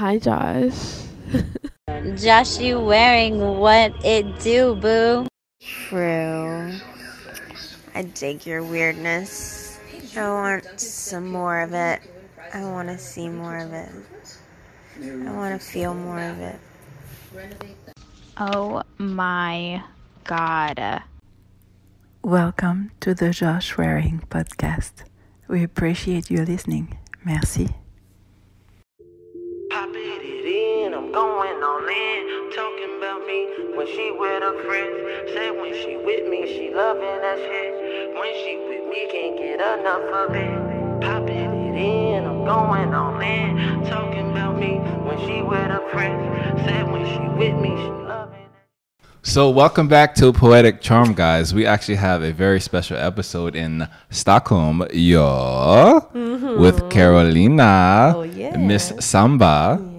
Hi, Josh. Josh, you wearing what it do, boo. True. I dig your weirdness. I want some more of it. I want to see more of it. I want to feel more of it. Oh my god. Welcome to the Josh Waring podcast. We appreciate you listening. Merci. Going all in. Talking about me when she with her friends. Said when she with me, she loving that shit. When she with me, can't get enough of it. Popping it in, I'm going all in. Talking about me when she with her friends. Said when she with me, she loving So, welcome back to Poetic Charm, guys. We actually have a very special episode in Stockholm, yeah, mm-hmm. with Karolina, Oh, yeah. Miss Samba.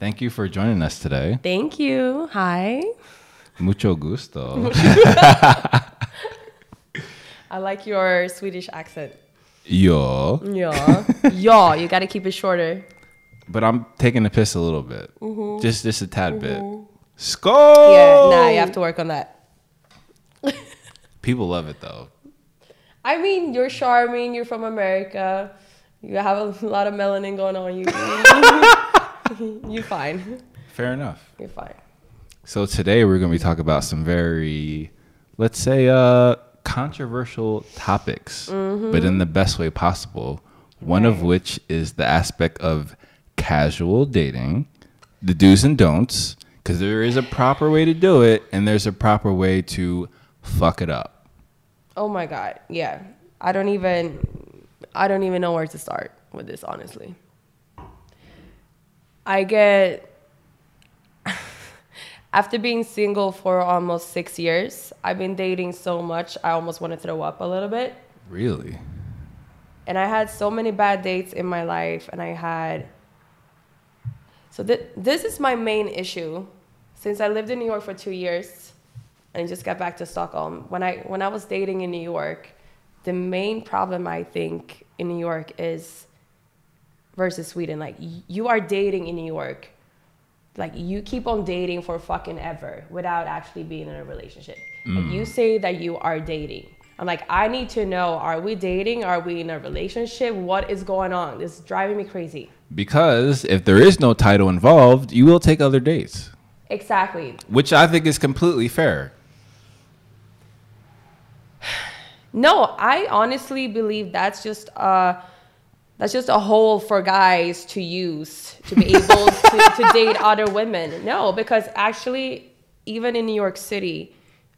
Thank you for joining us today. Thank you. Hi. Mucho gusto. I like your Swedish accent. yo. Yo. Yo. you got to keep it shorter. But I'm taking the piss a little bit. Just just a tad bit. Skull! Mm-hmm. Yeah, nah, you have to work on that. People love it though. I mean, you're charming. You're from America. You have a lot of melanin going on. You, you fine. Fair enough. You're fine. So today we're going to be talking about some very, let's say, uh, controversial topics, but in the best way possible. One of which is the aspect of casual dating, the do's and don'ts, because there is a proper way to do it, and there's a proper way to fuck it up. Oh my god. Yeah. I don't even. I don't even know where to start with this. Honestly. I get. After being single for almost six years, I've been dating so much, I almost want to throw up a little bit. Really? and I had so many bad dates in my life, and I had. So th- this is my main issue, since I lived in New York for two years, and just got back to Stockholm. When I when I was dating in New York, the main problem I think in New York is versus Sweden. Like you are dating in New York, like you keep on dating for fucking ever without actually being in a relationship. Like you say that you are dating. I'm like, I need to know, are we dating? Are we in a relationship? What is going on? This is driving me crazy. Because if there is no title involved, you will take other dates, Exactly. which I think is completely fair. No, I honestly believe that's just uh that's just a hole for guys to use to be able to, to date other women. No, because actually, even in New York City,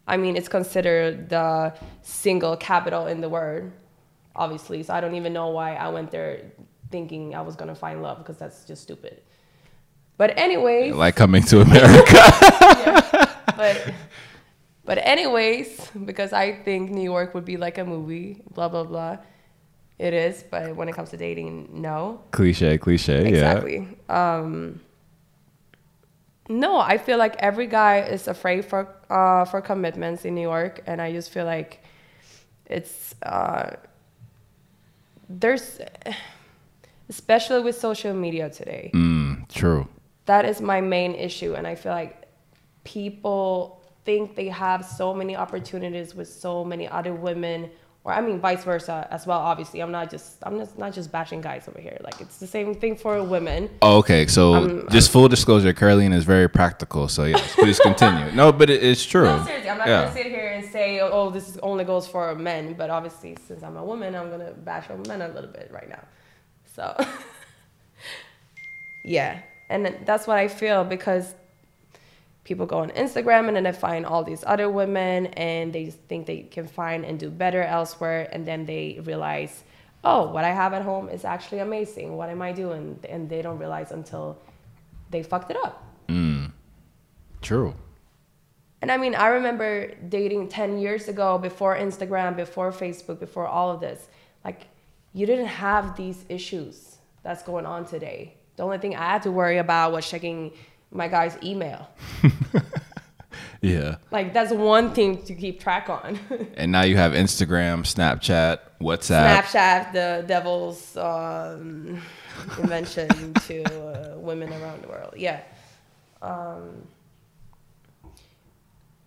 I mean, it's considered the single capital in the world, obviously. So I don't even know why I went there thinking I was gonna find love because that's just stupid. But anyways, Like coming to America. but but anyways, because I think New York would be like a movie, blah blah blah. It is, but when it comes to dating, no. cliche, cliche. Yeah. Exactly. Um no, I feel like every guy is afraid for uh for commitments in New York and I just feel like it's uh there's especially with social media today Mm, true. that is my main issue and i feel like people think they have so many opportunities with so many other women or i mean vice versa as well obviously i'm not just i'm just not just bashing guys over here like it's the same thing for women Oh, okay, so um, just full disclosure, Caroline is very practical. So yes, please continue. No, but it, it's true. no seriously i'm not Yeah. gonna sit here and say oh this is only goes for men but obviously since i'm a woman i'm gonna bash on men a little bit right now so yeah and that's what i feel because people go on Instagram and then they find all these other women and they think they can find and do better elsewhere and then they realize, oh, what I have at home is actually amazing. What am I doing? And they don't realize until they fucked it up. Mm. True. And I mean, I remember dating 10 years ago before Instagram, before Facebook, before all of this. Like, you didn't have these issues that's going on today. The only thing I had to worry about was checking my guy's email. Yeah. Like, that's one thing to keep track on. And now you have Instagram, Snapchat, WhatsApp. Snapchat, the devil's um, invention to uh, women around the world. Yeah. Um,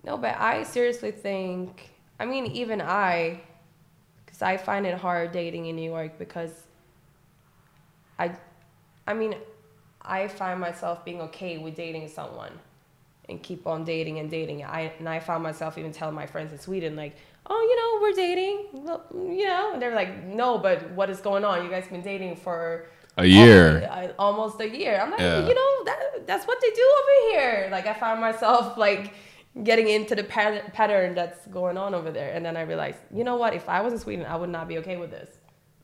no, but I seriously think. I mean, even I, because I find it hard dating in New York because I, I mean, I find myself being okay with dating someone and keep on dating and dating. I and I found myself even telling my friends in Sweden like, "Oh, you know, we're dating." You know, and they're like, "No, but what is going on? You guys been dating for A year. al- uh, almost a year." I'm like, Yeah. "You know, that that's what they do over here." Like I found myself like getting into the pat- pattern that's going on over there, and then I realized, you know what? If I was in Sweden, I would not be okay with this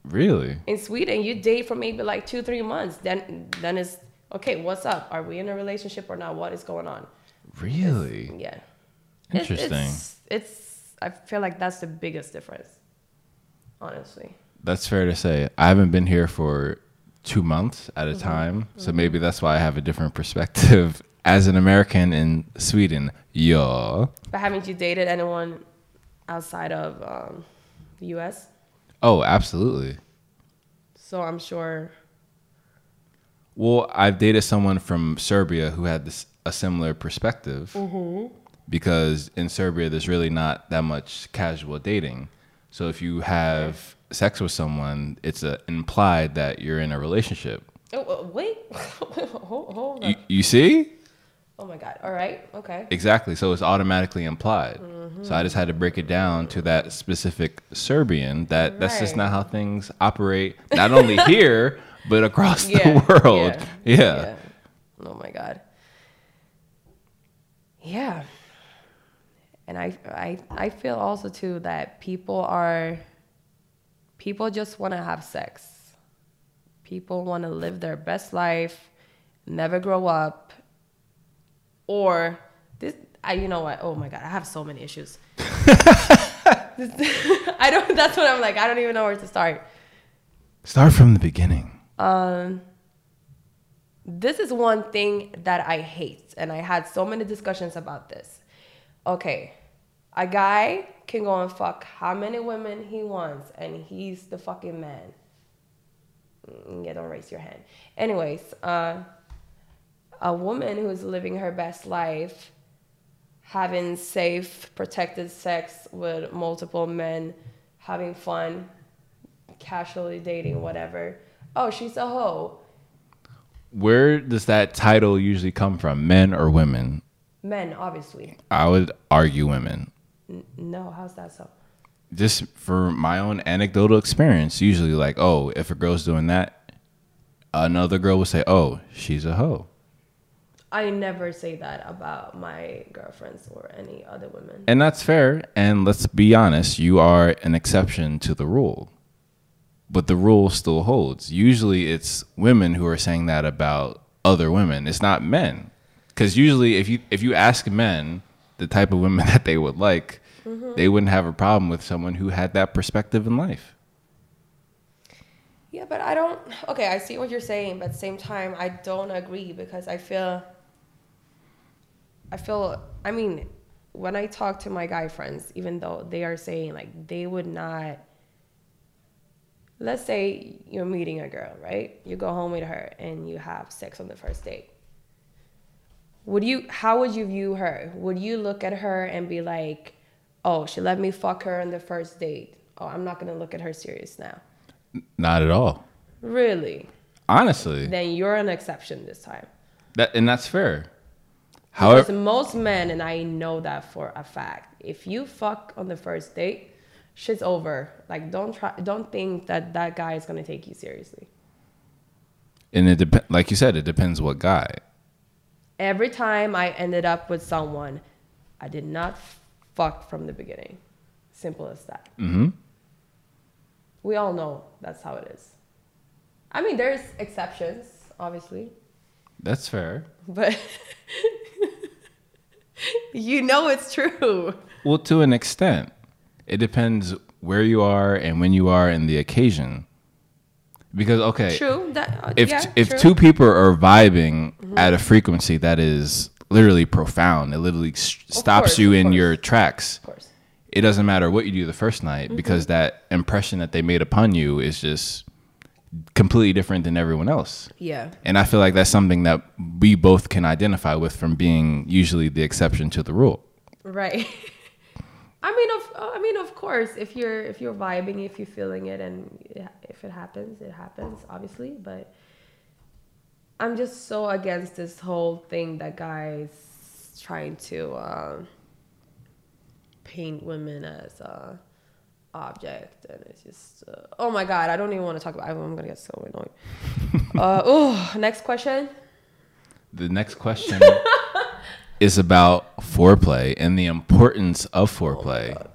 Really? in Sweden, you date for maybe like two, three months. Then, then it's okay. What's up? Are we in a relationship or not? What is going on? Really? Yeah. Interesting. It's, it's. I feel like that's the biggest difference. Honestly. That's fair to say. I haven't been here for two months at a time, so maybe that's why I have a different perspective as an American in Sweden. Yeah. But haven't you dated anyone outside of um, the U.S.? Oh, absolutely. So I'm sure. Well, I've dated someone from Serbia who had this a similar perspective. Because in Serbia, there's really not that much casual dating. So if you have sex with someone, it's a, implied that you're in a relationship. Oh uh, wait. hold, hold on. You, you see? Oh my God. All right. Okay. Exactly. So it's automatically implied. So I just had to break it down to that specific Serbian that that's just not how things operate, not only here, but across Yeah, the world. yeah, Yeah. Oh my god. Yeah. And I I I feel also too that people are people just want to have sex. People want to live their best life, never grow up. Or this I you know what? Oh my god, I have so many issues. I don't that's what I'm like. I don't even know where to start. Start from the beginning. Um, this is one thing that I hate, and I had so many discussions about this. Okay, a guy can go and fuck how many women he wants, and he's the fucking man. Mm, Yeah, don't raise your hand. Anyways, uh, a woman who's living her best life, having safe, protected sex with multiple men, having fun, casually dating, whatever. Oh, she's a hoe. Where does that title usually come from? Men or women? Men, obviously. I would argue women. No, how's that so? Just for my own anecdotal experience, usually like, oh, if a girl's doing that, another girl will say, oh, she's a hoe. I never say that about my girlfriends or any other women. And that's fair. And let's be honest, you are an exception to the rule. But the rule still holds. Usually it's women who are saying that about other women. It's not men. Cuz usually if you if you ask men the type of women that they would like, mm-hmm. they wouldn't have a problem with someone who had that perspective in life. Yeah, but I don't. Okay, I see what you're saying, but at the same time, I don't agree because I feel. I feel. I mean, when I talk to my guy friends, even though they are saying like they would not. Let's say you're meeting a girl, right? You go home with her and you have sex on the first date. Would you? How would you view her? Would you look at her and be like, "Oh, she let me fuck her on the first date. Oh, I'm not gonna look at her serious now." Not at all. Really? Honestly. then you're an exception this time. That and that's fair. Because However, most men, and I know that for a fact, if you fuck on the first date, shit's over. Like, don't try, don't think that that guy is gonna take you seriously. and it depends, like you said, it depends what guy. Every time I ended up with someone, I did not fuck from the beginning. Simple as that. Mm-hmm. We all know that's how it is. I mean, there's exceptions, obviously, That's fair. but you know it's true. Well, to an extent, it depends where you are and when you are and the occasion. Because okay, True. That uh, if yeah, if true. two people are vibing at a frequency that is literally profound, it literally stops course, you in course. your tracks. of course. It doesn't matter what you do the first night Mm-hmm. because that impression that they made upon you is just completely different than everyone else. Yeah. And I feel like that's something that we both can identify with from being usually the exception to the rule. Right. I mean, of I mean, of course, if you're if you're vibing, if you're feeling it, and if it happens, it happens, obviously. But I'm just so against this whole thing that guys trying to uh, paint women as a object, and it's just uh, oh my god, I don't even want to talk about. it. I'm gonna get so annoyed. uh, oh, next question. The next question is about foreplay and the importance of foreplay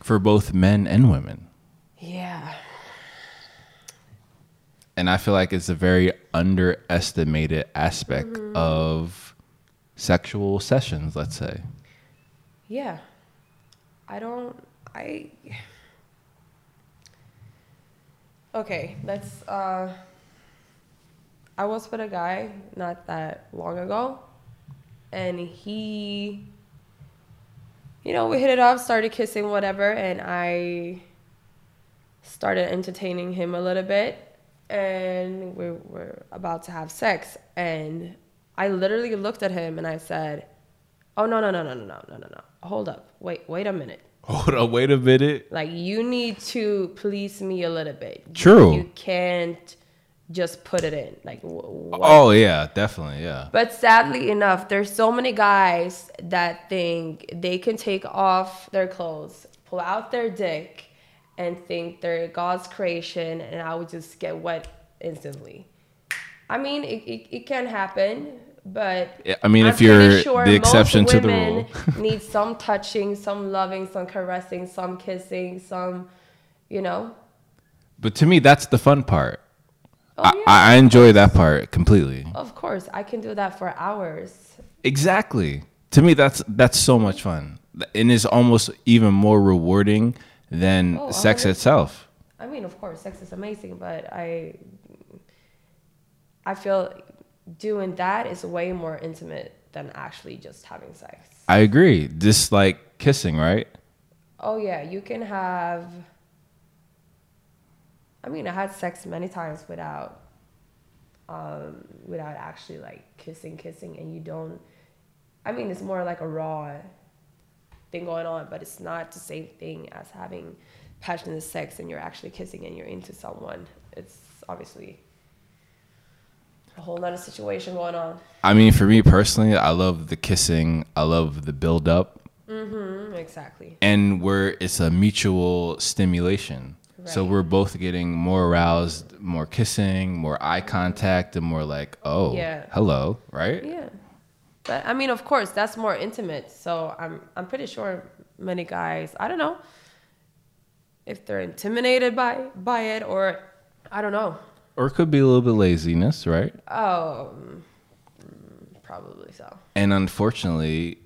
for both men and women. Yeah. And I feel like it's a very underestimated aspect of sexual sessions, let's say. Yeah. I don't I Okay, let's uh I was with a guy not that long ago and he you know, we hit it off, started kissing whatever and I started entertaining him a little bit and we were about to have sex and I literally looked at him and I said, "Oh no, no, no, no, no, no, no, no, no. Hold up. Wait, wait a minute. Hold up, wait a minute. Like you need to please me a little bit. True. You can't just put it in. Like what? Oh yeah, definitely, yeah. But sadly enough, there's so many guys that think they can take off their clothes, pull out their dick, and think they're God's creation, and I would just get wet instantly. I mean, it, it, it can happen, but I mean, I'm if you're sure the exception to the rule. need some touching, some loving, some caressing, some kissing, some, you know. But to me, that's the fun part. Oh, I, yeah, I enjoy that part completely. Of course, I can do that for hours. Exactly. To me, that's that's so much fun, and is almost even more rewarding than Oh, sex 100. itself. I mean, of course, sex is amazing, but I I feel doing that is way more intimate than actually just having sex. I agree. Just like kissing, right? Oh yeah, you can have I mean, I had sex many times without um without actually like kissing kissing and you don't I mean, it's more like a raw thing going on, but it's not the same thing as having passionate sex and you're actually kissing and you're into someone. It's obviously a whole nother situation going on. I mean, for me personally, I love the kissing. I love the build up, Mm-hmm, exactly. and where it's a mutual stimulation. So we're both getting more aroused, more kissing, more eye contact, and more like, oh, Yeah. hello, right? Yeah. But I mean, of course, that's more intimate. So I'm I'm pretty sure many guys, I don't know if they're intimidated by by it or I don't know. Or it could be a little bit laziness, right? Oh, probably so. And unfortunately,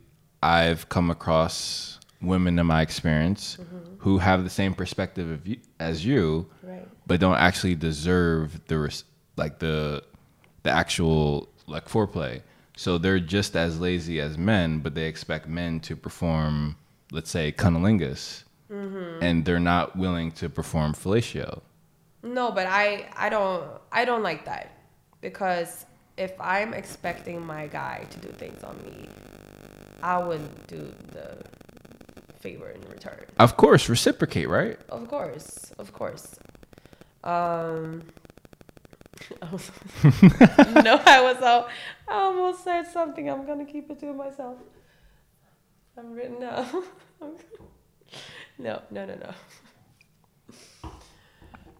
I've come across women in my experience Mm-hmm. who have the same perspective of you, as you, Right. but don't actually deserve the res- like the the actual like foreplay. So they're just as lazy as men, but they expect men to perform, let's say, cunnilingus, Mm-hmm. and they're not willing to perform fellatio. No, but I I don't I don't like that because if I'm expecting my guy to do things on me, I wouldn't do the favor in return. Of course, reciprocate, right? Of course, of course. Um, no, I was all, I almost said something. I'm gonna keep it to myself. I'm written down. no, no, no, no.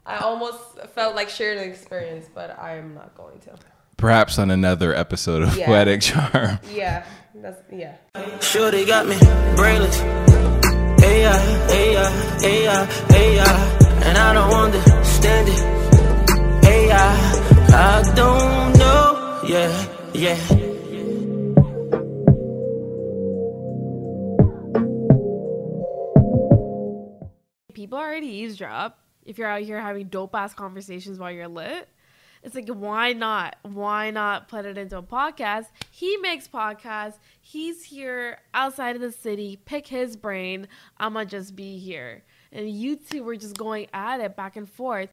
I almost felt like sharing an experience, but I'm not going to. Perhaps on another episode of Yeah. Poetic Charm. Yeah, that's yeah. Sure, they got me brainless. Yeah, yeah, yeah, yeah. And I don't understand it. Yeah, I don't know. Yeah, yeah. people already eavesdrop if you're out here having dope ass conversations while you're lit. It's like why not? Why not put it into a podcast? He makes podcasts. He's here outside of the city. Pick his brain. I'ma just be here. And you two were just going at it back and forth.